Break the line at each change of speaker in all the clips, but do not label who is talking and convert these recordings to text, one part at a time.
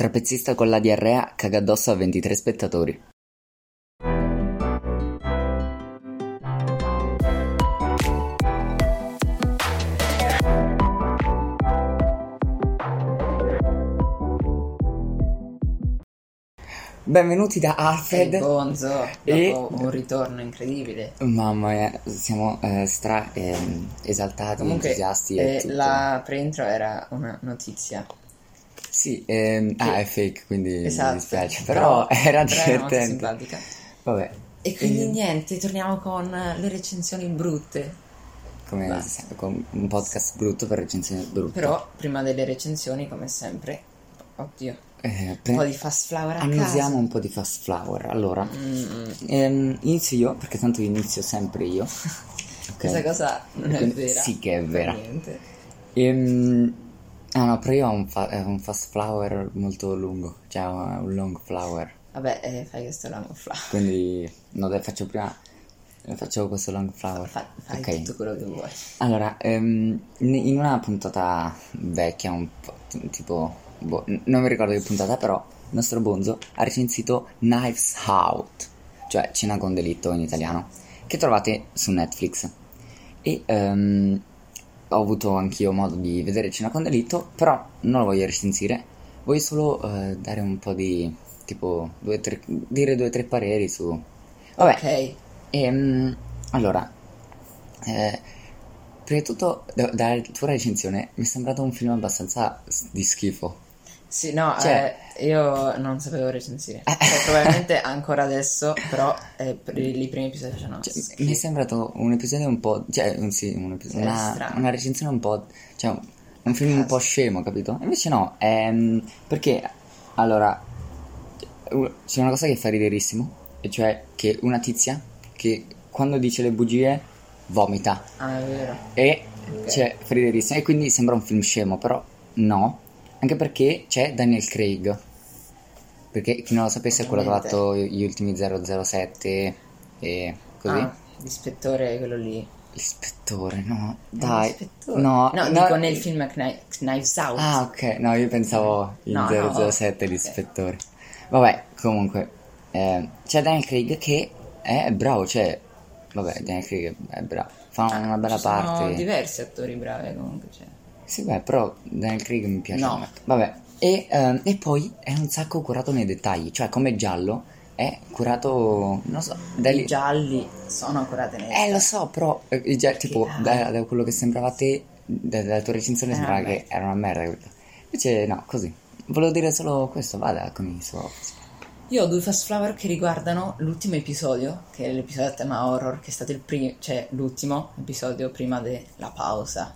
Trapezzista con la diarrea caga addosso a 23 spettatori. Benvenuti da Alfred.
E Bonzo,
E-
dopo un ritorno incredibile.
Mamma mia, siamo eh, stra ehm, esaltati,
Comunque,
entusiasti
eh, la pre-intro era una notizia.
Sì, ehm, ah, è fake, quindi mi
Esatto.
dispiace, però, era
molto
divertente.
simpatica.
Vabbè,
E quindi
Eh.
niente, torniamo con le recensioni brutte.
come
Basta.
con un podcast brutto per recensioni brutte.
Però, prima delle recensioni, come sempre, oddio,
Eh,
un
pre-
po' di fast flower a
annusiamo
caso.
un po' di fast flower. Allora,
Mm,
ehm, inizio io, perché tanto inizio sempre io. Ok.
Questa cosa non è
Quindi-
vera.
Sì che è vera.
niente.
Ehm, ah no, però io ho un, fa- eh, un fast flower molto lungo, cioè un long flower.
Vabbè, eh, fai questo long flower.
Quindi no, dai, faccio prima faccio questo long flower.
Fa- fai
ok.
tutto quello che vuoi.
Allora, ehm, in una puntata vecchia, un po' tipo boh, non mi ricordo che puntata, però il nostro Bonzo ha recensito Knives Out, cioè Cena con delitto in italiano, che trovate su Netflix. E ehm, ho avuto anch'io modo di vedere Cena con delitto, però non lo voglio recensire, voglio solo eh, dare un po' di tipo due, tre, dire due o tre pareri su. Vabbè,
Ok,
Ehm, allora, eh, prima di tutto, da- dalla tua recensione mi è sembrato un film abbastanza di schifo.
Sì, no,
Cioè-
eh, io non sapevo recensire. Cioè, probabilmente ancora adesso, però eh, per i, i primi episodi facevano
Cioè,
schifo.
mi è sembrato un episodio un po'. Cioè, un- sì, un episodio-
Sì,
una, una recensione un po'. Cioè, un- un film un po' scemo, capito? Invece no, ehm, perché allora c'è una cosa che fa riderissimo, e cioè che una tizia che quando dice le bugie vomita.
Ah, è vero.
E
Ok.
c'è Friderissimo e quindi sembra un film scemo, però no, anche perché c'è Daniel Craig. Perché chi non lo sapesse è quello che ha fatto gli ultimi 007 e così.
Ah, l'ispettore è quello lì.
L'ispettore, no, dai.
L'ispettore?
No,
no, dico nel film Kni- Knives Out.
Ah, ok, no, io pensavo il
No, no,
007
ok.
l'ispettore. Vabbè, comunque, eh, c'è Daniel Craig che è bravo, cioè, vabbè, Daniel Craig è bravo, fa una bella
Ah, Ci sono
parte.
diversi attori bravi comunque. Cioè.
Sì, beh, però Daniel Craig mi piace
No.
molto. Vabbè, e, ehm, e poi è un sacco curato nei dettagli, cioè come giallo è curato, non so, da lì-
I gialli sono curate nel
Eh, lo so, però, eh, già, tipo,
dai.
da, da quello che sembrava a te, da- dalla tua recensione
Era
sembrava
una
che era una merda? Invece no, così. Volevo dire solo questo, vada con i suoi.
Io ho due fast flower che riguardano l'ultimo episodio, che è l'episodio a tema horror, che è stato il primo, cioè l'ultimo episodio prima della pausa.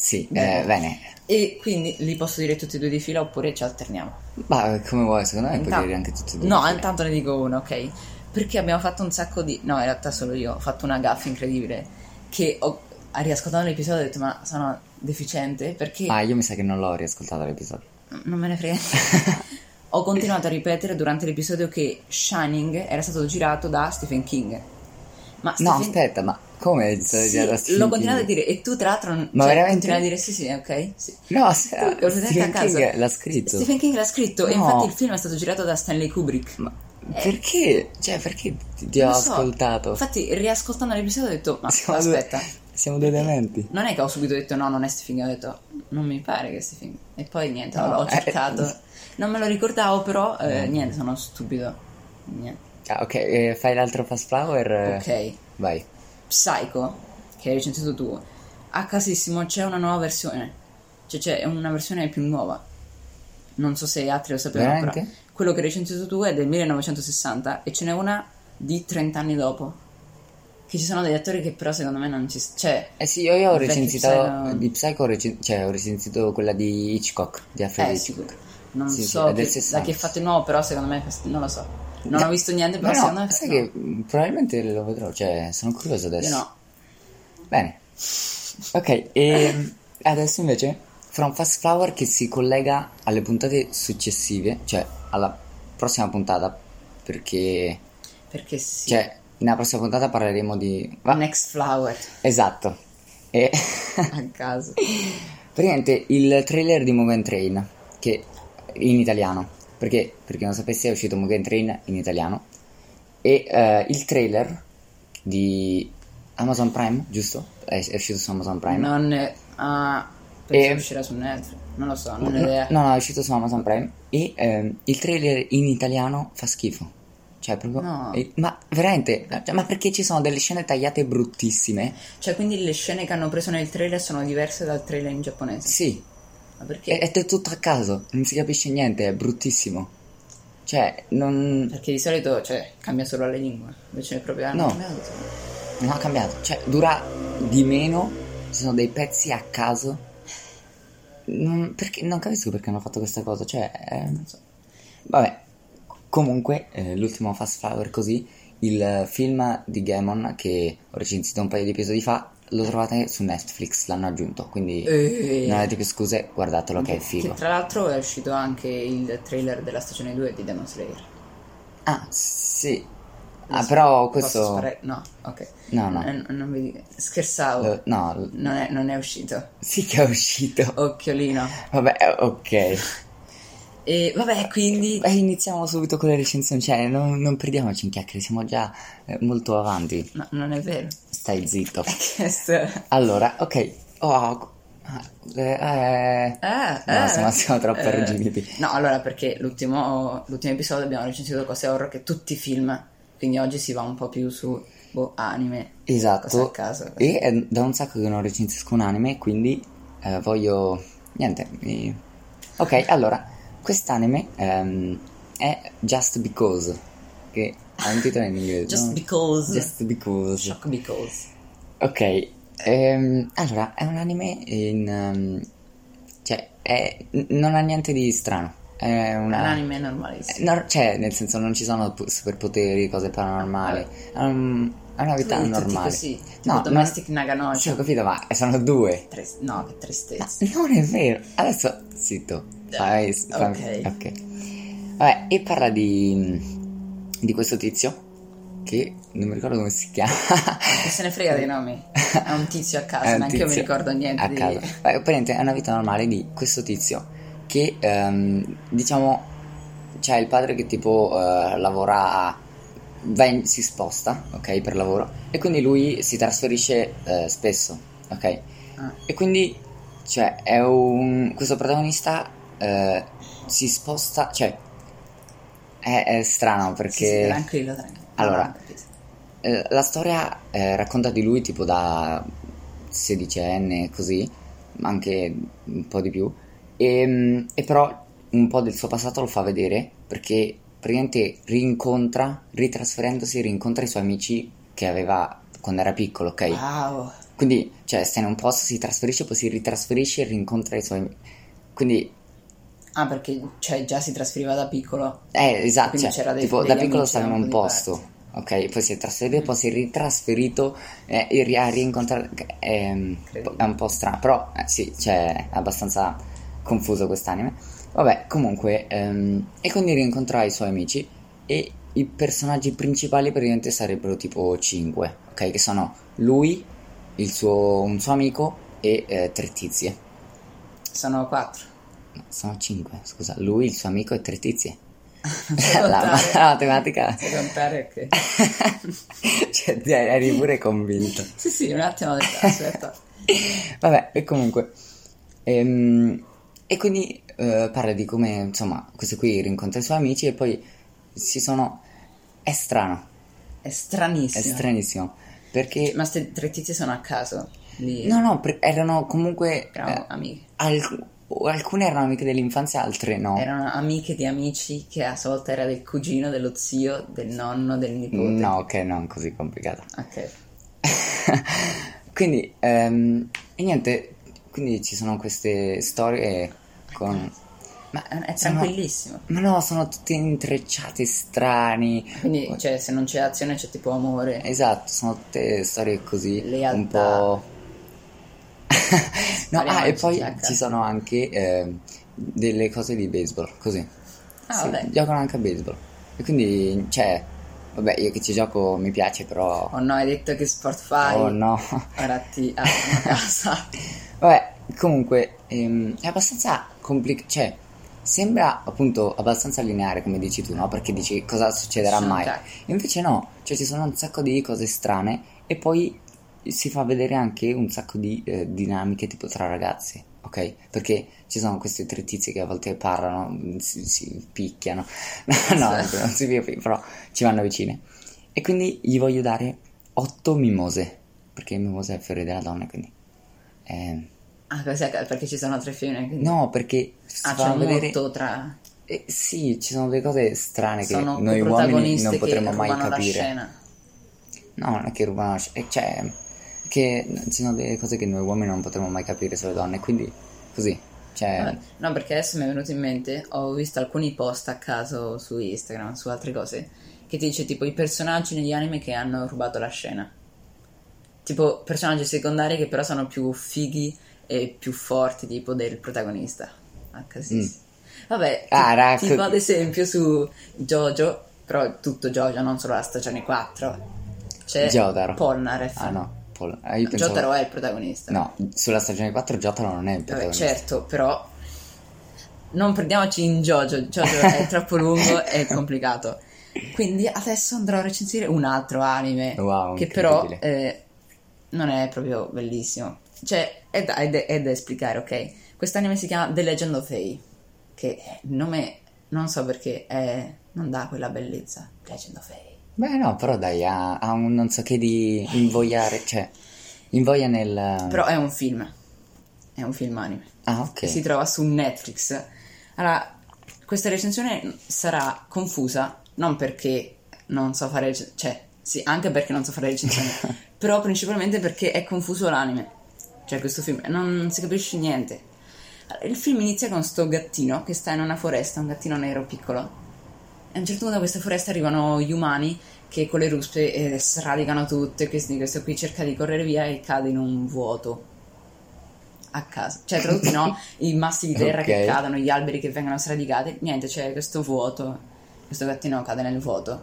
Sì,
Bene.
eh, bene.
E quindi li posso dire tutti e due di fila oppure ci alterniamo?
Ma come vuoi, secondo me puoi
Intanto-
dire anche tutti e due.
No, intanto ne dico uno, ok? Perché abbiamo fatto un sacco di... No, in realtà solo io ho fatto una gaffa incredibile. Che ho... riascoltando l'episodio ho detto ma sono deficiente perché...
Ah, io mi sa che non l'ho riascoltato l'episodio.
Non me ne frega. ho continuato a ripetere durante l'episodio che Shining era stato girato da Stephen King. Ma
No,
Stephen-
aspetta, ma come è stato
Sì,
Stephen
l'ho continuato a dire e tu tra l'altro
Ma
cioè,
veramente?
continui a dire sì sì ok sì.
No, se-
Tu, completamente
Stephen. King l'ha scritto.
Stephen King l'ha scritto e
No.
infatti il film è stato girato da Stanley Kubrick
Ma perché? Cioè, perché ti, ti ho
so.
ascoltato?
Infatti riascoltando l'episodio ho detto ma
Siamo due-
aspetta
siamo due dementi.
non è che ho subito detto no non è Stephen King ho detto non mi pare che è Stephen King e poi niente
No,
l'ho
eh.
cercato non me lo ricordavo però eh, niente sono stupido niente
Ah, ok, eh, fai l'altro fast flower? eh,
ok
Vai.
Psycho, che hai recensito tu, a casissimo c'è una nuova versione. Cioè c'è una versione più nuova. Non so se altri lo sapevano, però quello che hai recensito tu è del 1960 e ce n'è una di 30 anni dopo. Che ci sono degli attori che però secondo me non ci... Cioè,
Eh sì, io, io ho recensito
Psycho-
di Psycho, ho recen- cioè ho recensito quella di Hitchcock, di Alfred
eh,
Hitchcock.
sicuro. Non
Sì,
so che-
60.
da chi è fatto il nuovo, però secondo me non lo so. Non
No,
ho visto niente, però
No, no, sai che probabilmente lo vedrò, cioè sono curioso adesso.
Io no.
Bene. Ok, e adesso invece un fast flower che si collega alle puntate successive, cioè alla prossima puntata, perché
Perché sì.
cioè nella prossima puntata parleremo di va-
Next Flower,
Esatto. E
a caso.
praticamente il trailer di Moment Train che in italiano. Perché, perché non sapessi, è uscito Mugen Train in italiano. E eh, il trailer di Amazon Prime, giusto? È, è uscito su Amazon Prime.
Non è... Ah, penso
E-
uscirà su Netflix. Non lo so, non ho
No,
idea.
no, no, è uscito su Amazon Prime. E ehm, il trailer in italiano fa schifo. Cioè, proprio.
No.
e- ma veramente, cioè, ma perché ci sono delle scene tagliate bruttissime?
Cioè, quindi le scene che hanno preso nel trailer sono diverse dal trailer in giapponese.
Sì,
Ma perché?
ed è tutto a caso, non si capisce niente, è bruttissimo. Cioè, non.
Perché di solito, cioè, cambia solo la lingua. Invece è proprio hanno
No.
cambiato.
Non ha cambiato. Cioè, dura di meno. Ci sono dei pezzi a caso. Non, perché, non capisco perché hanno fatto questa cosa. Cioè, eh, non so. Vabbè. Comunque, eh, l'ultimo fast flower così. Il film di Gamon che ho recensito un paio di episodi fa. Lo trovate su Netflix, l'hanno aggiunto. Quindi
Eh.
non avete più scuse, guardatelo che è figo.
Che tra l'altro è uscito anche il trailer della stagione 2 di Demon Slayer.
Ah, sì. Ah, però questo.
sparare? No, ok.
No, no.
Eh, non vedi... Scherzavo.
Eh, no,
Non, è, non è uscito.
sì che è uscito.
Occhiolino.
Vabbè, eh, ok.
E vabbè, quindi...
Beh, iniziamo subito con le recensioni, cioè non, non perdiamoci in chiacchiere, siamo già eh, molto avanti.
No, non è vero.
Stai zitto. Allora, ok. Oh, eh, eh,
Ah,
No,
ah,
siamo- siamo troppo
eh.
arrugginiti.
No, allora perché l'ultimo, l'ultimo episodio abbiamo recensito cose horror che tutti i film, quindi oggi si va un po' più su boh, anime. Cose a
esatto.
caso.
E è da un sacco che non recensisco un anime, quindi eh, voglio... Niente. mi- Ok, allora, quest'anime ehm, è Just Because, che ha un titolo in inglese.
Just
no?
because.
Just Because.
Shock because.
Ok, ehm, allora è un anime in... ehm, cioè, è- non ha niente di strano. È
Un
una...
anime normalissimo.
eh, no, cioè, nel senso non ci sono superpoteri, cose paranormali. È, un- è una vita
Tutti
normale.
Così,
No,
Domestic
non-
Naganoshi.
Sì, ho capito, ma sono due.
Tre- no, che
Ma
tristezza.
non è vero. Adesso, zitto. Fai,
ok.
ok. Vabbè, e parla di... di questo tizio che non mi ricordo come si chiama.
Che se ne frega dei nomi. È un tizio a caso,
un
neanche io mi ricordo niente
a
di...
caso. Beh, praticamente è una vita normale di questo tizio che ehm, diciamo c'è il padre che tipo eh, lavora a va in- si sposta ok per lavoro e quindi lui si trasferisce eh, spesso ok
Ah.
e quindi cioè è un questo protagonista eh, si sposta cioè è, è strano
Sì, sì,
perché
tranquillo, tranquillo.
Allora, eh, la storia eh, racconta di lui tipo da sedicenne, così, ma anche un po' di più. E, mm, e però un po' del suo passato lo fa vedere perché praticamente rincontra, ritrasferendosi, rincontra i suoi amici che aveva quando era piccolo, ok?
Wow.
Quindi, cioè, sta in un posto, si trasferisce, poi si ritrasferisce e rincontra i suoi amici. Quindi,
Ah, perché cioè, già si trasferiva da piccolo.
eh, esatto,
Quindi
cioè,
c'era dei-
tipo,
degli
da piccolo stava in
un
posto, ok? Poi si è trasferito, poi si è ritrasferito eh, e ha rincontrato... È, è un po' strano, però eh, sì, cioè, è abbastanza confuso quest'anime. Vabbè, comunque, ehm, e quindi rincontra i suoi amici e i personaggi principali praticamente sarebbero tipo 5, ok? Che sono lui, il suo, un suo amico e eh, tre tizie.
Sono quattro.
No, sono 5, scusa, lui, il suo amico e tre tizie. La, la matematica
Sai contare che...
cioè eri pure convinto
Sì, sì, un attimo, aspetta.
vabbè e comunque ehm, e quindi eh, parla di come insomma questo qui rincontra i suoi amici e poi si sono è strano
È
è
stranissimo.
stranissimo perché
Ma queste tre tizie sono a caso. Lì.
no no erano comunque
Erano
eh,
amiche.
alc- alcune erano amiche dell'infanzia altre no
Erano amiche di amici che a sua volta era del cugino, dello zio, del nonno, del nipote.
no ok non così complicato
Ok.
quindi, ehm, e niente, quindi ci sono queste storie con...
Ma è
sono-
tranquillissimo.
Ma no, sono tutte intrecciate, strani.
Quindi, cioè, se non c'è azione c'è tipo amore.
Esatto, sono tutte storie così,
Lealtà.
un po'... no, ah, e poi
Giacca.
ci sono anche ehm, delle cose di baseball, così.
Ah,
Sì,
vabbè.
giocano anche a baseball. E quindi, cioè, vabbè, io che ci gioco mi piace, però...
Oh no, hai detto che sport fai.
Oh no.
Ora ti a casa.
Vabbè, comunque, ehm, è abbastanza complicato, cioè, sembra appunto abbastanza lineare come dici tu, no? Perché dici cosa succederà mai. Invece no, cioè ci sono un sacco di cose strane e poi si fa vedere anche un sacco di eh, dinamiche tipo tra ragazzi, ok? Perché ci sono questi tre tizi che a volte parlano, si, si picchiano, no, no, non si picchiano, però ci vanno vicine. E quindi gli voglio dare otto mimose, perché mimosa è il fiore della donna, quindi... eh,
Ah, cos'è che- perché ci sono tre femmine. quindi-
no, perché
Ah, c'è
vedere...
molto tra...
Eh, sì, ci sono delle cose strane che
Sono
noi uomini non
che
potremmo mai
rubano la
capire.
scena.
No, non è che rubano la scena, cioè, che ci sono delle cose che noi uomini non potremmo mai capire sulle donne, quindi così, cioè,
No, perché adesso mi è venuto in mente, ho visto alcuni post a caso su Instagram, su altre cose, che ti dice tipo i personaggi negli anime che hanno rubato la scena. Tipo personaggi secondari che però sono più fighi e più forti tipo del protagonista. Ah, così. Vabbè, ti-
Mm. Ah,
tipo ad esempio su Jojo, però tutto Jojo, non solo la stagione 4, c'è
Jotaro.
Polnareff.
ah no, Pol- ah, pensavo-
Jotaro è il protagonista.
No, sulla stagione 4 Jotaro non è il
Vabbè,
protagonista.
certo, però non prendiamoci in Jojo, Jojo è troppo lungo e complicato. Quindi adesso andrò a recensire un altro anime
Wow,
che però eh, non è proprio bellissimo. Cioè, è da, è da- è da spiegare, ok? Quest'anime si chiama The Legend of Faye, che il nome non so perché è, non dà quella bellezza. Legend of Faye.
Beh no, però dai, ha, ha un non so che di invogliare, cioè, invoglia nel...
Però è un film, è un film anime.
Ah, ok.
si trova su Netflix. Allora, questa recensione sarà confusa, non perché non so fare, cioè, sì, anche perché non so fare recensioni, però principalmente perché è confuso l'anime. Cioè, questo film, non si capisce niente. Il film inizia con sto gattino che sta in una foresta, un gattino nero piccolo. A un certo punto da questa foresta arrivano gli umani che con le ruspe eh, sradicano tutto e questo, qui cerca di correre via e cade in un vuoto a caso. Cioè, tra tutti no, i massi di terra che
Ok.
cadono, gli alberi che vengono sradicati, niente, c'è questo vuoto, questo gattino cade nel vuoto.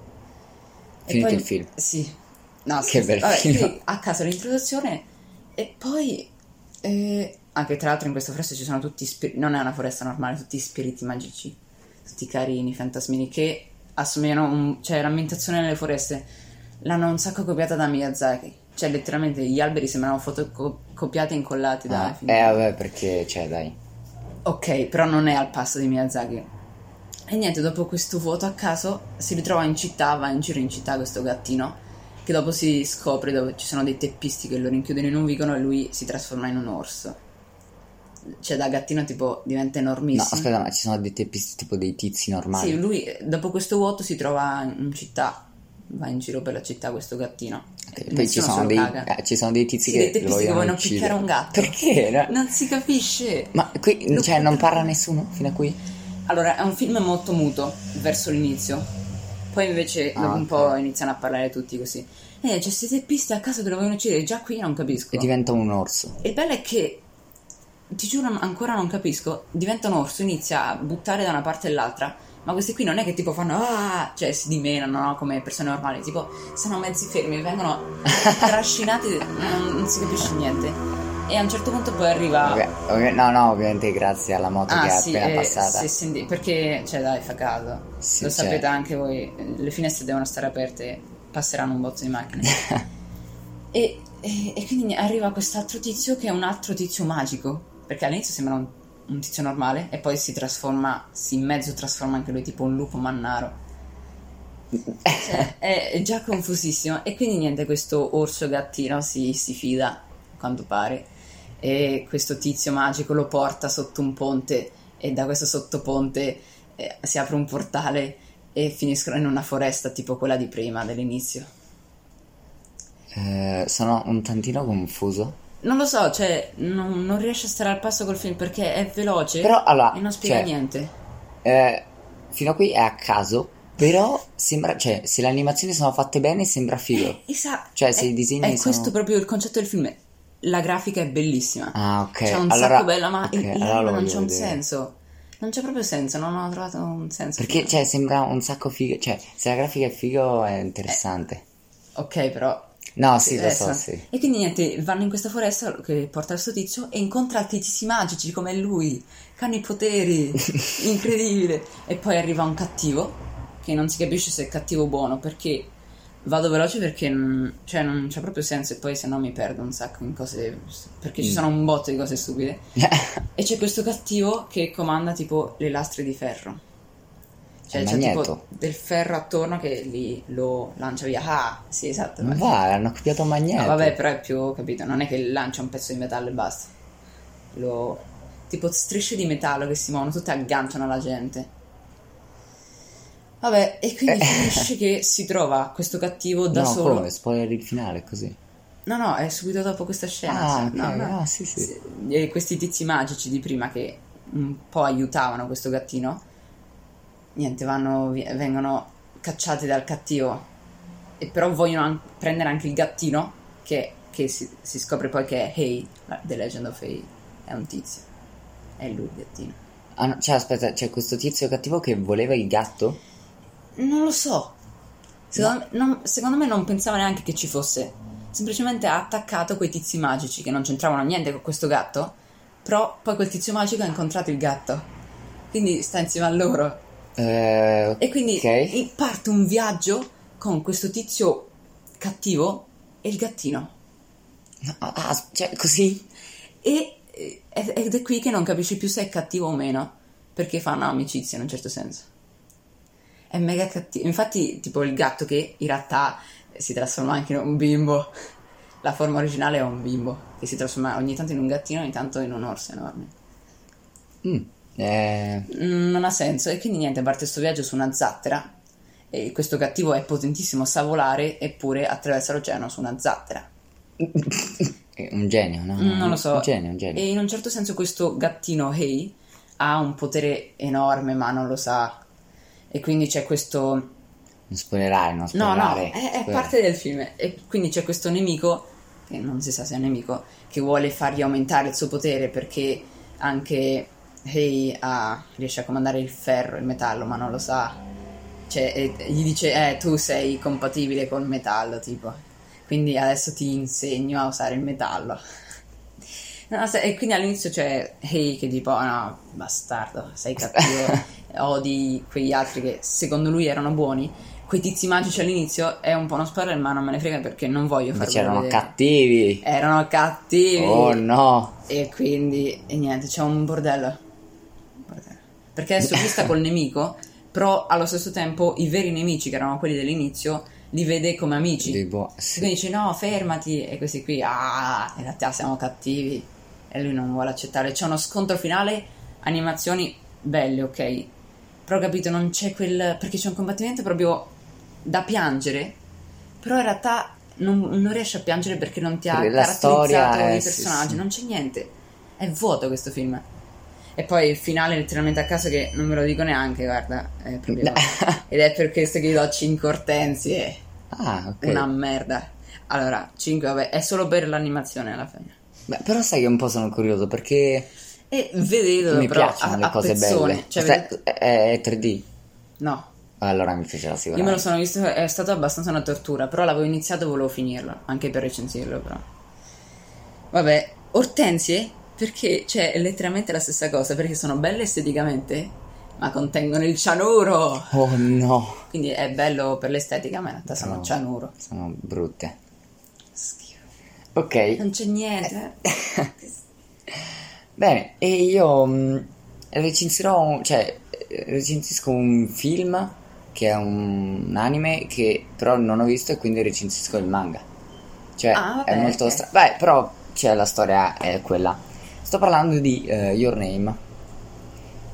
Finito il film.
Sì. No,
Che
sì,
bel
vabbè, a caso l'introduzione e poi eh, anche tra l'altro in questa foresta ci sono tutti spiriti, non è una foresta normale, tutti spiriti magici, tutti carini, fantasmini che assomigliano, un- cioè l'ambientazione nelle foreste l'hanno un sacco copiata da Miyazaki, cioè letteralmente gli alberi sembrano fotocopiati e incollati da
Ah, eh vabbè, perché, cioè, dai.
Ok, però non è al passo di Miyazaki. E niente, dopo questo vuoto a caso si ritrova in città, va in giro in città questo gattino, che dopo si scopre dove ci sono dei teppisti che lo rinchiudono in un vicolo e lui si trasforma in un orso. Cioè da gattino tipo diventa
No,
enormissimo.
aspetta, ma ci sono dei teppisti tipo dei tizi normali.
Sì, lui eh, dopo questo vuoto si trova in città, va in giro per la città questo gattino.
Ok,
E
poi ci sono, dei, eh, ci sono dei tizi
Sì,
che
dei
lo
che
vogliono
vogliono
uccidere.
picchiare un gatto.
Perché? No?
Non si capisce.
Ma qui,
Lo
cioè, non parla nessuno fino a qui?
Allora, è un film molto muto verso l'inizio. Poi invece
Ah,
dopo un
ok.
po' iniziano a parlare tutti così. E c'è questi teppisti a caso che lo vogliono uccidere, già qui non capisco.
E diventa un orso.
E il bello è che, ti giuro ancora non capisco, diventa un orso, inizia a buttare da una parte e l'altra, ma questi qui non è che tipo fanno ah, cioè si dimenano no? come persone normali, tipo sono mezzi fermi, vengono trascinati, non, non si capisce niente. E a un certo punto poi arriva...
Ok, ok, no, no, ovviamente grazie alla moto che è
Ah sì,
appena
eh,
passata.
sì, sì, perché, cioè dai, fa caso.
Sì,
Lo
cioè.
sapete anche voi, le finestre devono stare aperte, passeranno un botto di macchine. e, e- e quindi arriva quest'altro tizio che è un altro tizio magico, perché all'inizio sembra un, un tizio normale e poi si trasforma, si in mezzo trasforma anche lui tipo un lupo mannaro. Cioè, è, già confusissimo. E quindi niente, questo orso gattino si, si fida, a quanto pare, e questo tizio magico lo porta sotto un ponte e da questo sottoponte eh, si apre un portale e finiscono in una foresta tipo quella di prima, dell'inizio.
Eh, sono un tantino confuso.
Non lo so, cioè, non, non riesce a stare al passo col film perché è veloce
Però, allora,
e non spiega
cioè,
niente.
Eh, fino a qui è a caso, però sembra, cioè, se le animazioni sono fatte bene sembra figo.
Esatto.
Cioè, se
è,
i disegni
È
sono-
questo proprio il concetto del film. La grafica è bellissima.
Ah, ok.
C'è un
allora,
sacco bella, ma
ok,
il-
allora
non c'è un
vedere.
senso. Non c'è proprio senso, non ho trovato un senso.
Perché, cioè, sembra un sacco figo. Cioè, se la grafica è figo è interessante.
Ok, però
No, sì, lo so, sì.
E quindi niente, vanno in questa foresta che porta questo tizio e incontra tizi magici come lui, che hanno i poteri, incredibile. E poi arriva un cattivo, che non si capisce se è cattivo o buono, perché vado veloce perché non, cioè non c'è proprio senso e poi se no mi perdo un sacco in cose, perché ci
Mm.
sono un botto di cose stupide. E c'è questo cattivo che comanda tipo le lastre di ferro. Cioè c'è tipo del ferro attorno che li, lo lancia via. Ah, sì, esatto.
Ma va, hanno copiato Magneto.
No, vabbè, però è più, capito, non è che lancia un pezzo di metallo e basta. Lo... Tipo strisce di metallo che si muovono, tutte agganciano la gente. Vabbè, e quindi finisce che si trova questo cattivo da
no,
solo.
come? Spoiler il finale, così.
No, no, è subito dopo questa scena.
Ah,
sì.
ok,
No, no.
ah, sì, sì.
E questi tizi magici di prima che un po' aiutavano questo gattino, niente, vanno, vengono cacciati dal cattivo. E però vogliono an- prendere anche il gattino, che, che si, si scopre poi che è la- The Legend of Hay. È un tizio. È lui il gattino.
Ah, no, cioè, aspetta, c'è questo tizio cattivo che voleva il gatto?
Non lo so. Secondo, me, non, secondo me non pensava neanche che ci fosse. Semplicemente ha attaccato quei tizi magici che non c'entravano niente con questo gatto. Però poi quel tizio magico ha incontrato il gatto. Quindi sta insieme a loro.
Eh,
E quindi
ok.
i- parte un viaggio con questo tizio cattivo e il gattino.
Ah, ah, cioè, così?
E eh, ed è qui che non capisci più se è cattivo o meno. Perché fanno amicizia in un certo senso. È mega cattivo. Infatti, tipo il gatto che in realtà si trasforma anche in un bimbo. La forma originale è un bimbo che si trasforma ogni tanto in un gattino, ogni tanto in un orso enorme.
Mm, eh,
Non ha senso. E quindi niente, parte questo viaggio su una zattera. E questo cattivo è potentissimo, sa volare, eppure attraversa l'oceano su una zattera.
un genio, no?
Mm, Non lo so.
Un genio, un genio.
E in un certo senso questo gattino Hey ha un potere enorme, ma non lo sa. E quindi c'è questo.
Non spoilerare, non
No, no,
spoilerare.
è, è parte del film. E quindi c'è questo nemico, che non si sa se è un nemico, che vuole fargli aumentare il suo potere perché anche Hey ha- riesce a comandare il ferro, il metallo, ma non lo sa. Cioè, e gli dice, eh, tu sei compatibile col metallo, tipo. Quindi adesso ti insegno a usare il metallo. No, se- e quindi all'inizio c'è Hey che tipo, "Oh, no, bastardo, sei cattivo, odi quegli altri che secondo lui erano buoni. Quei tizi magici all'inizio è un po' uno spoiler, ma non me ne frega perché non voglio farlo
Invece erano
vedere.
cattivi.
Erano cattivi.
Oh no.
E quindi, e niente, c'è un bordello. Perché adesso qui sta col nemico, però allo stesso tempo i veri nemici, che erano quelli dell'inizio, li vede come amici. E
sì.
Quindi dice no, fermati. E questi qui, ah, in realtà siamo cattivi. E lui non vuole accettare. C'è uno scontro finale, animazioni belle, ok. Però capito, non c'è quel. perché c'è un combattimento proprio da piangere. Però in realtà non, non riesci a piangere perché non ti ha
Perché
caratterizzato
è-
i
sì,
personaggi.
sì.
Non c'è niente. È vuoto questo film. E poi il finale letteralmente a caso che non me lo dico neanche, guarda. È proprio... Ed è per questo che gli do 5 ortensie.
Ah, ok.
Una merda. Allora, 5, vabbè, è solo per l'animazione alla fine.
Beh, però sai che un po' sono curioso perché
E vedetelo
mi
però
piacciono
a,
le cose
pezzone.
belle.
Cioè,
Aspetta, è, è 3D.
No,
Allora mi piacerà
io me lo
sicuramente.
sono visto, è stata abbastanza una tortura, però l'avevo iniziato e volevo finirlo, anche per recensirlo però. Vabbè, ortensie, perché c'è letteralmente la stessa cosa, perché sono belle esteticamente, ma contengono il cianuro.
Oh no.
Quindi è bello per l'estetica, ma in realtà sono
No.
cianuro.
Sono brutte.
Schifo.
Ok.
Non c'è niente.
Bene, e io mh, recensirò, cioè, recensisco un film che è un, anime che però non ho visto e quindi recensisco il manga. Cioè,
Ah, vabbè,
è molto
ok.
strano. Beh, però, cioè, la storia è quella. Sto parlando di eh, Your Name,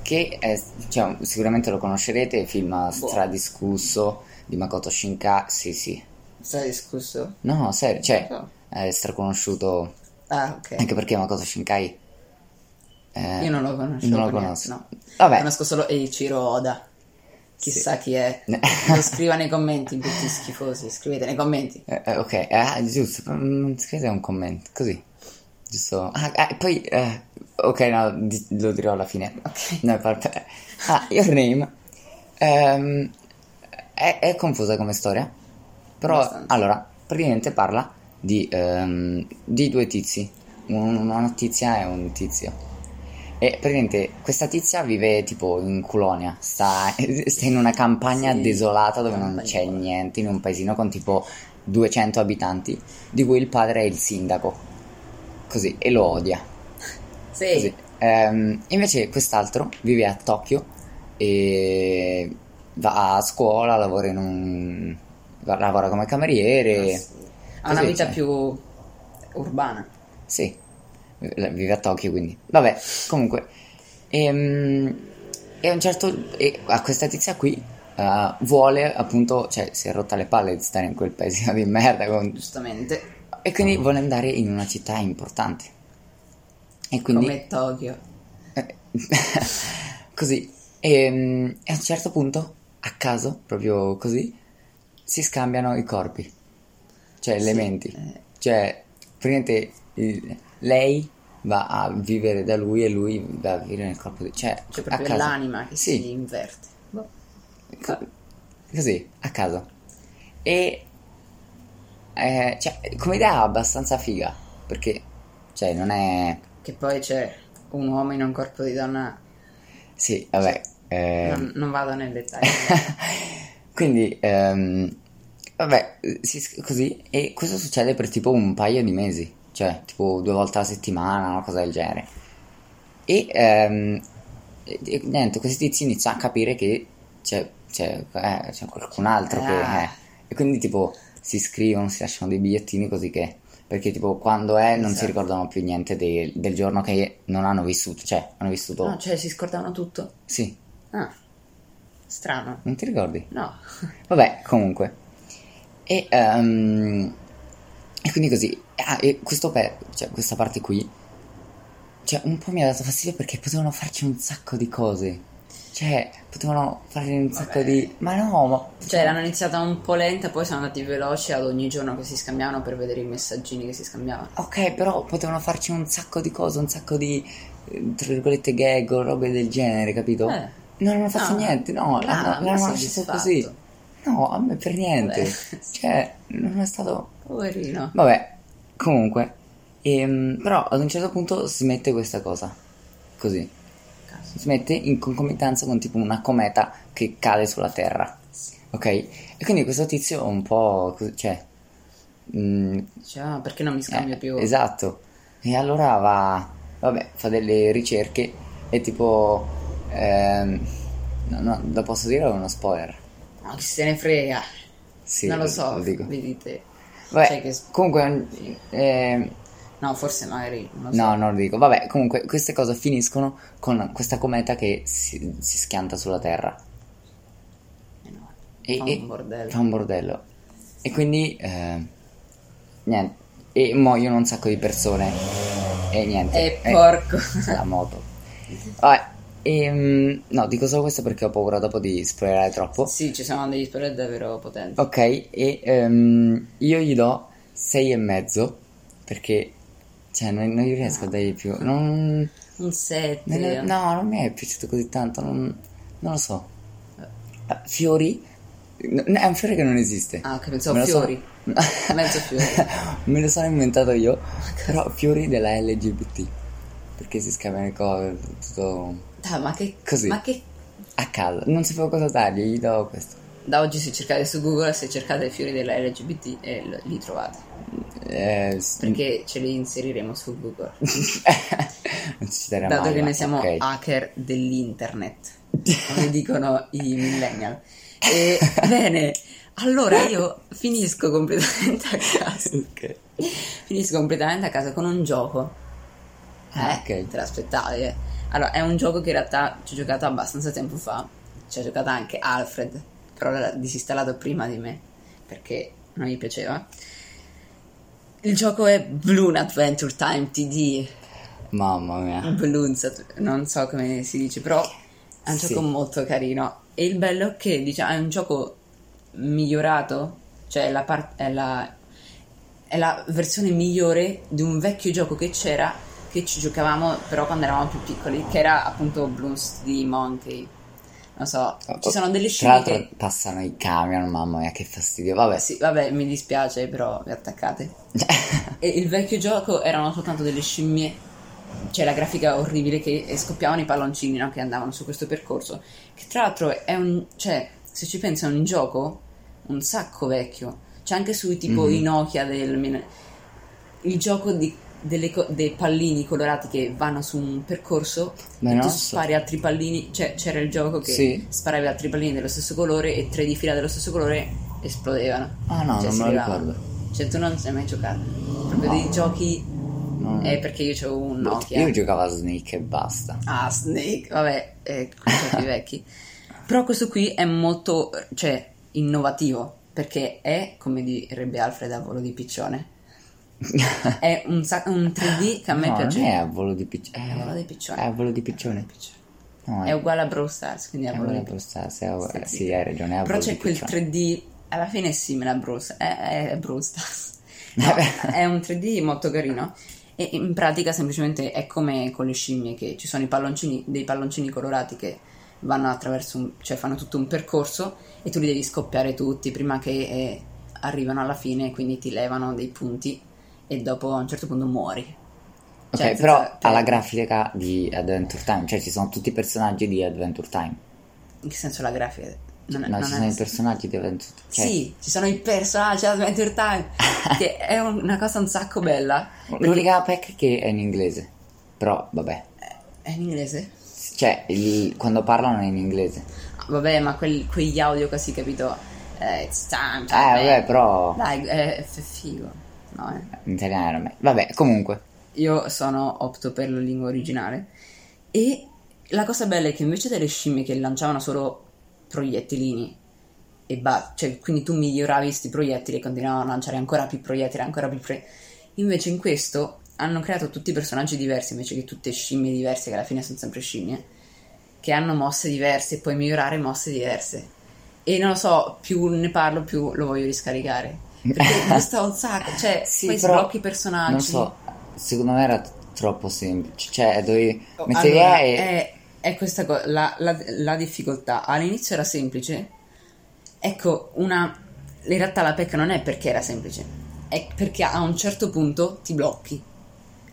che è, cioè, sicuramente lo conoscerete, film stradiscusso di Makoto Shinkai. Sì, sì.
Stai discusso?
No, serio, cioè,
so.
è straconosciuto
Ah, ok.
anche perché Makoto Shinkai... eh,
Io non lo conosco.
non lo
niente,
conosco.
No.
Vabbè.
Conosco solo Eiichiro Oda. Chissà chi è. Lo scriva nei commenti, brutti schifosi. Scrivete nei commenti.
Eh, eh, ok, ah, giusto, mm, scrivete un commento, così, giusto. Ah, ah, poi, eh, ok, no, di- lo dirò alla fine.
Ok.
No, vabbè. Ah, Your Name, ehm, è, è confusa come storia, però,
Abbastanza.
allora, praticamente parla di, ehm, di due tizi, un- una tizia e un tizio. E praticamente questa tizia vive tipo in Colonia, sta, sta in una campagna
Sì,
desolata dove non c'è niente, in un paesino con tipo 200 abitanti, di cui il padre è il sindaco. Così, e lo odia.
Sì.
Ehm, invece quest'altro vive a Tokyo e va a scuola, lavora in un... lavora come cameriere.
Ha una vita
cioè.
più urbana.
Sì, vive a Tokyo quindi. Vabbè, comunque. Ehm, E, a un certo... E a questa tizia qui eh, vuole appunto... Cioè, si è rotta le palle di stare in quel paesino di merda. con-
Giustamente.
E quindi vuole andare in una città importante. E quindi...
Come Tokyo.
Eh, così. E, e a un certo punto, a caso, proprio così, si scambiano i corpi. Cioè, elementi.
eh.
Cioè, praticamente il- lei va a vivere da lui e lui va a vivere nel corpo di... Cioè, a
proprio
caso.
l'anima che
Sì.
si inverte. Boh.
Co- Così, a caso. E... eh, cioè, come idea abbastanza figa. Perché, cioè, non è...
Che poi c'è un uomo in un corpo di donna.
Sì, vabbè. eh,
Non, non vado nel dettaglio.
Quindi, ehm, vabbè, si- così, e questo succede per tipo un paio di mesi, cioè tipo due volte alla settimana, una cosa del genere. E, ehm, e- niente, questi tizi iniziano a capire che c'è, c'è, eh, c'è qualcun altro che...
Ah.
eh, e quindi tipo si scrivono, si lasciano dei bigliettini così che... Perché tipo quando è non si
Esatto.
ricordano più niente de- del giorno che non hanno vissuto, cioè hanno vissuto...
No, cioè si scordavano tutto.
Sì,
Ah, strano.
non ti ricordi?
No.
Vabbè, comunque. E, ehm, e quindi così. Ah, e questo pe- cioè, questa parte qui. Cioè, un po' mi ha dato fastidio perché potevano farci un sacco di cose. Cioè, potevano fare un sacco di. Ma no, ma.
Cioè, erano iniziata un po' lenta, poi sono andati veloci ad ogni giorno che si scambiavano per vedere i messaggini che si scambiavano.
Ok, però potevano farci un sacco di cose, un sacco di. Tra virgolette gag o robe del genere, capito?
Eh.
Non hanno fatto
No,
niente, no, l'hanno, l'hanno lasciato così. No, a me per niente.
Vabbè.
Cioè, non è stato.
Poverino.
Vabbè, comunque, ehm, però ad un certo punto si mette questa cosa, così. Si mette in concomitanza con tipo una cometa che cade sulla Terra, ok? E quindi questo tizio un po', cioè, mm,
Dice, ah, perché non mi scambio
eh,
più?
esatto, e allora va, vabbè, fa delle ricerche e tipo, ehm, no, no, lo posso dire o è uno spoiler?
No, chi se ne frega.
Sì,
non lo so,
lo dico.
vedete.
Vabbè,
Cioè che-
comunque, ehm,
No, forse magari, non so.
No, non lo dico. Vabbè, comunque queste cose finiscono con questa cometa che si, si schianta sulla Terra.
Eh no,
E,
fa
e-
un bordello.
Fa un bordello. E quindi, eh, niente. E muoiono un sacco di persone. E niente.
E
Eh,
porco.
la moto. Vabbè, ehm, no, dico solo questo perché ho paura dopo di spoilerare troppo.
Sì, ci sono degli spoiler davvero potenti.
Ok, e ehm, io gli do 6 e mezzo perché, cioè, non, non gli riesco a dargli più. Non...
Un 7.
Non è- no, non mi è piaciuto così tanto, non, non lo so. Eh, Fiori? N- È un fiore che non esiste.
Ah, ok, pensavo
Me
fiori. Mezzo fiore.
Me lo sono inventato io, però fiori della LGBT. Perché si scambiano le cose, tutto
Dai, ma che...
Così.
Ma che...
a caso. Non sapevo cosa dargli, gli do questo.
Da oggi se cercate su Google, se cercate i fiori della LGBT, eh, li trovate.
Eh,
Perché ce li inseriremo su Google.
non ci terrà
Dato
mai,
che ne siamo
ok.
hacker dell'internet, come dicono i millennial. E, bene, allora io finisco completamente a casa.
Ok.
Finisco completamente a casa con un gioco. Eh,
Ah, ok.
te l'aspettavi, eh. Allora, è un gioco che in realtà ci ho giocato abbastanza tempo fa. Ci ha giocato anche Alfred, però l'ha disinstallato prima di me, perché non gli piaceva. Il gioco è Balloon Adventure Time TD.
Mamma mia.
Balloons, Ad- non so come si dice, però è un
Sì.
gioco molto carino. E il bello è che diciamo, è un gioco migliorato, cioè la par- è, la, è la versione migliore di un vecchio gioco che c'era, che ci giocavamo però quando eravamo più piccoli, che era appunto Bloons di Monkey. Non so, ci sono delle
Tra
scimmie
l'altro
che...
passano i camion, mamma mia, che fastidio. Vabbè,
Sì, vabbè, mi dispiace, però vi attaccate. E il vecchio gioco erano soltanto delle scimmie, cioè la grafica orribile che scoppiavano i palloncini no, che andavano su questo percorso. Che tra l'altro è un, cioè, se ci pensi, è un gioco un sacco vecchio. C'è anche sui tipo
Mhm.
i Nokia del. Il gioco di- delle co- dei pallini colorati che vanno su un percorso
Beh,
e
non
tu spari altri pallini. Cioè, c'era il gioco che
Sì.
sparavi altri pallini dello stesso colore e tre di fila dello stesso colore esplodevano.
Ah no,
Cioè,
non me lo ricordo.
Cioè, tu non hai mai giocato. Proprio dei giochi.
No.
È perché io c'ho un Nokia.
Io giocavo a Snake e basta.
Ah, Snake, vabbè, eh, giochi vecchi. Però questo qui è molto, cioè, innovativo. Perché è, come direbbe Alfred a volo di piccione, è un, sa- un 3D che a me
no,
piace.
non è a volo di piccione.
È a volo di piccione.
È a volo di piccione. No,
È uguale a Brawl Stars, quindi è
è
a
a
volo di piccione.
Stars.
Sì,
Sì,
sì.
hai ragione. È a
Però c'è quel
piccione.
3D, alla fine è simile a Brawl Stars. È, è Brawl Stars. No, è un 3D molto carino. E in pratica semplicemente è come con le scimmie che ci sono i palloncini, dei palloncini colorati che vanno attraverso un, cioè fanno tutto un percorso e tu li devi scoppiare tutti prima che eh, arrivano alla fine, quindi ti levano dei punti e dopo a un certo punto muori.
Ok,
Cioè,
però
senza-
ha la grafica di Adventure Time, cioè ci sono tutti i personaggi di Adventure Time.
In che senso la grafica? Non è-
No,
non
ci sono i personaggi di Adventure Time. Cioè,
Sì, ci sono i personaggi di Adventure Time, che è un- una cosa un sacco bella.
L'unica pack che è in inglese. Però, vabbè.
È in inglese?
Cioè, il- quando parlano è in inglese.
Vabbè, ma quel- quegli audio così, capito? Eh, it's time,
Eh, vabbè, però...
Dai, è, è figo. No, eh.
In italiano era meglio. Vabbè, comunque.
Io sono opto per la lingua originale. E la cosa bella è che invece delle scimmie che lanciavano solo proiettilini e ba- cioè quindi tu miglioravi questi proiettili e continuavano a lanciare ancora più proiettili, ancora più proiettili. Invece in questo hanno creato tutti personaggi diversi invece che tutte scimmie diverse, che alla fine sono sempre scimmie, che hanno mosse diverse e puoi migliorare mosse diverse. E non lo so, più ne parlo più lo voglio riscaricare. Perché gusta un sacco, cioè
Sì,
poi sblocchi i personaggi.
Non so, secondo me era troppo semplice. Cioè, dovevi
Oh,
mettere
allora,
e...
è, è questa cosa, la, la- la difficoltà. All'inizio era semplice. Ecco, una... In realtà la pecca non è perché era semplice, è perché a un certo punto ti blocchi.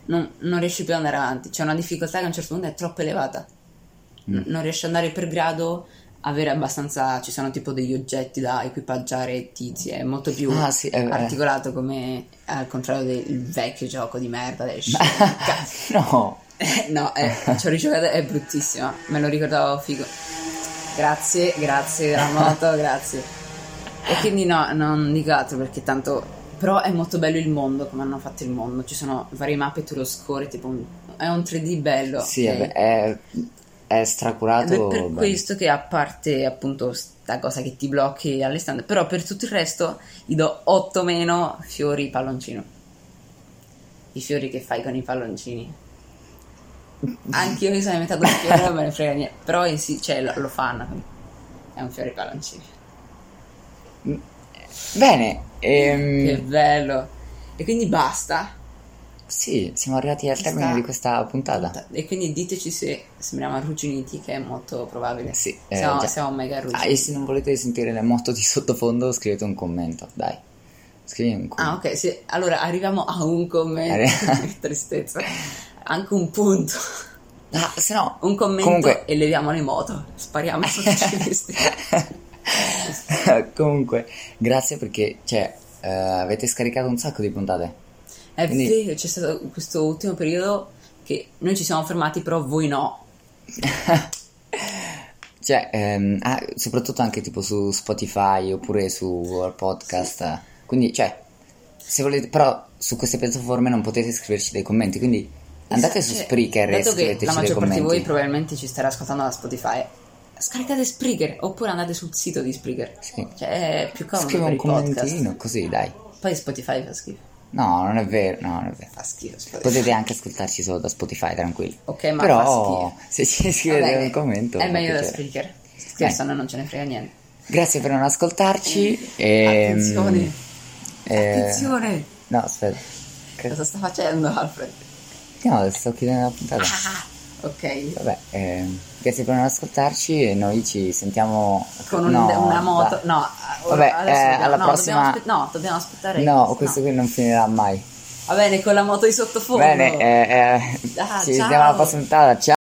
Non, non riesci più ad andare avanti. C'è una difficoltà che a un certo punto è troppo elevata.
Mm.
Non riesci ad andare per grado, avere abbastanza... Ci sono tipo degli oggetti da equipaggiare tizi, è molto più
Ah, sì, è-
articolato come al contrario del vecchio gioco di merda. Cazzo.
no,
no, eh, ci ho rigiocato, è bruttissima. Me lo ricordavo figo. Grazie, grazie della moto, grazie. E quindi no, non dico altro perché tanto... Però è molto bello il mondo, come hanno fatto il mondo. Ci sono varie mappe, tu lo scorri, tipo un- è un 3D bello.
sì,
ok?
vabbè, è, è
Ed
stracurato.
è per
bene.
questo che a parte appunto sta cosa che ti blocchi alle stand, però per tutto il resto gli do 8 meno fiori palloncino. I fiori che fai con i palloncini. Anche io mi sono inventato un fiore, non me ne frega niente. Però sì, cioè, lo, lo fanno. È un fiore palloncino.
Bene, ehm,
Che bello. E quindi basta.
Sì, siamo arrivati al
Ci
termine di questa puntata.
E quindi diteci se sembriamo arrugginiti, che è molto probabile.
Sì, eh,
siamo, siamo mega
Ah,
arrugginiti.
e se non volete sentire le moto di sottofondo, scrivete un commento, dai. Scrivi un commento.
Ah, ok, sì. Allora arriviamo a un commento. Che tristezza. Anche un punto.
Ah, se no,
Un commento
Comunque-
e leviamo le moto. Spariamo sotto i ciclisti.
Comunque, grazie perché, cioè, eh, avete scaricato un sacco di puntate.
È
Quindi-
vero, c'è stato questo ultimo periodo che noi ci siamo fermati, però voi no.
Cioè, ehm, ah, soprattutto anche tipo su Spotify oppure su Google Podcast. Quindi, cioè, se volete, però su queste piattaforme non potete scriverci dei commenti, quindi andate su
Cioè,
Spreaker e scriveteci
la maggior parte di voi probabilmente ci starà ascoltando da Spotify, scaricate Spreaker oppure andate sul sito di Spreaker.
Sì.
Cioè, è più comodo
Scrivi
per
un
podcast.
commentino, così, dai.
Poi Spotify fa schifo.
No, non è vero, no, non è vero.
Fa schifo. Spotify.
Potete anche ascoltarci solo da Spotify, tranquilli.
Ok, ma
Però, se ci scrivete
Vabbè,
un commento,
È meglio da. Spreaker. Scherzo, a noi non ce ne frega niente.
Grazie per non ascoltarci. E,
Attenzione.
eh,
Attenzione!
No, aspetta.
Cosa sta facendo Alfred?
No, sto chiudendo la puntata.
Ah, Ok.
Vabbè, eh, grazie per non ascoltarci e noi ci sentiamo
Con un-
no,
una moto. No,
Vabbè, eh,
dobbiamo-
alla
no,
prossima-
Dobbiamo aspe- no, dobbiamo aspettare.
No, questo qui non finirà mai.
Va bene, con la moto di sottofondo.
Bene, eh, eh,
Ah,
ci
ciao.
vediamo alla prossima puntata. Ciao!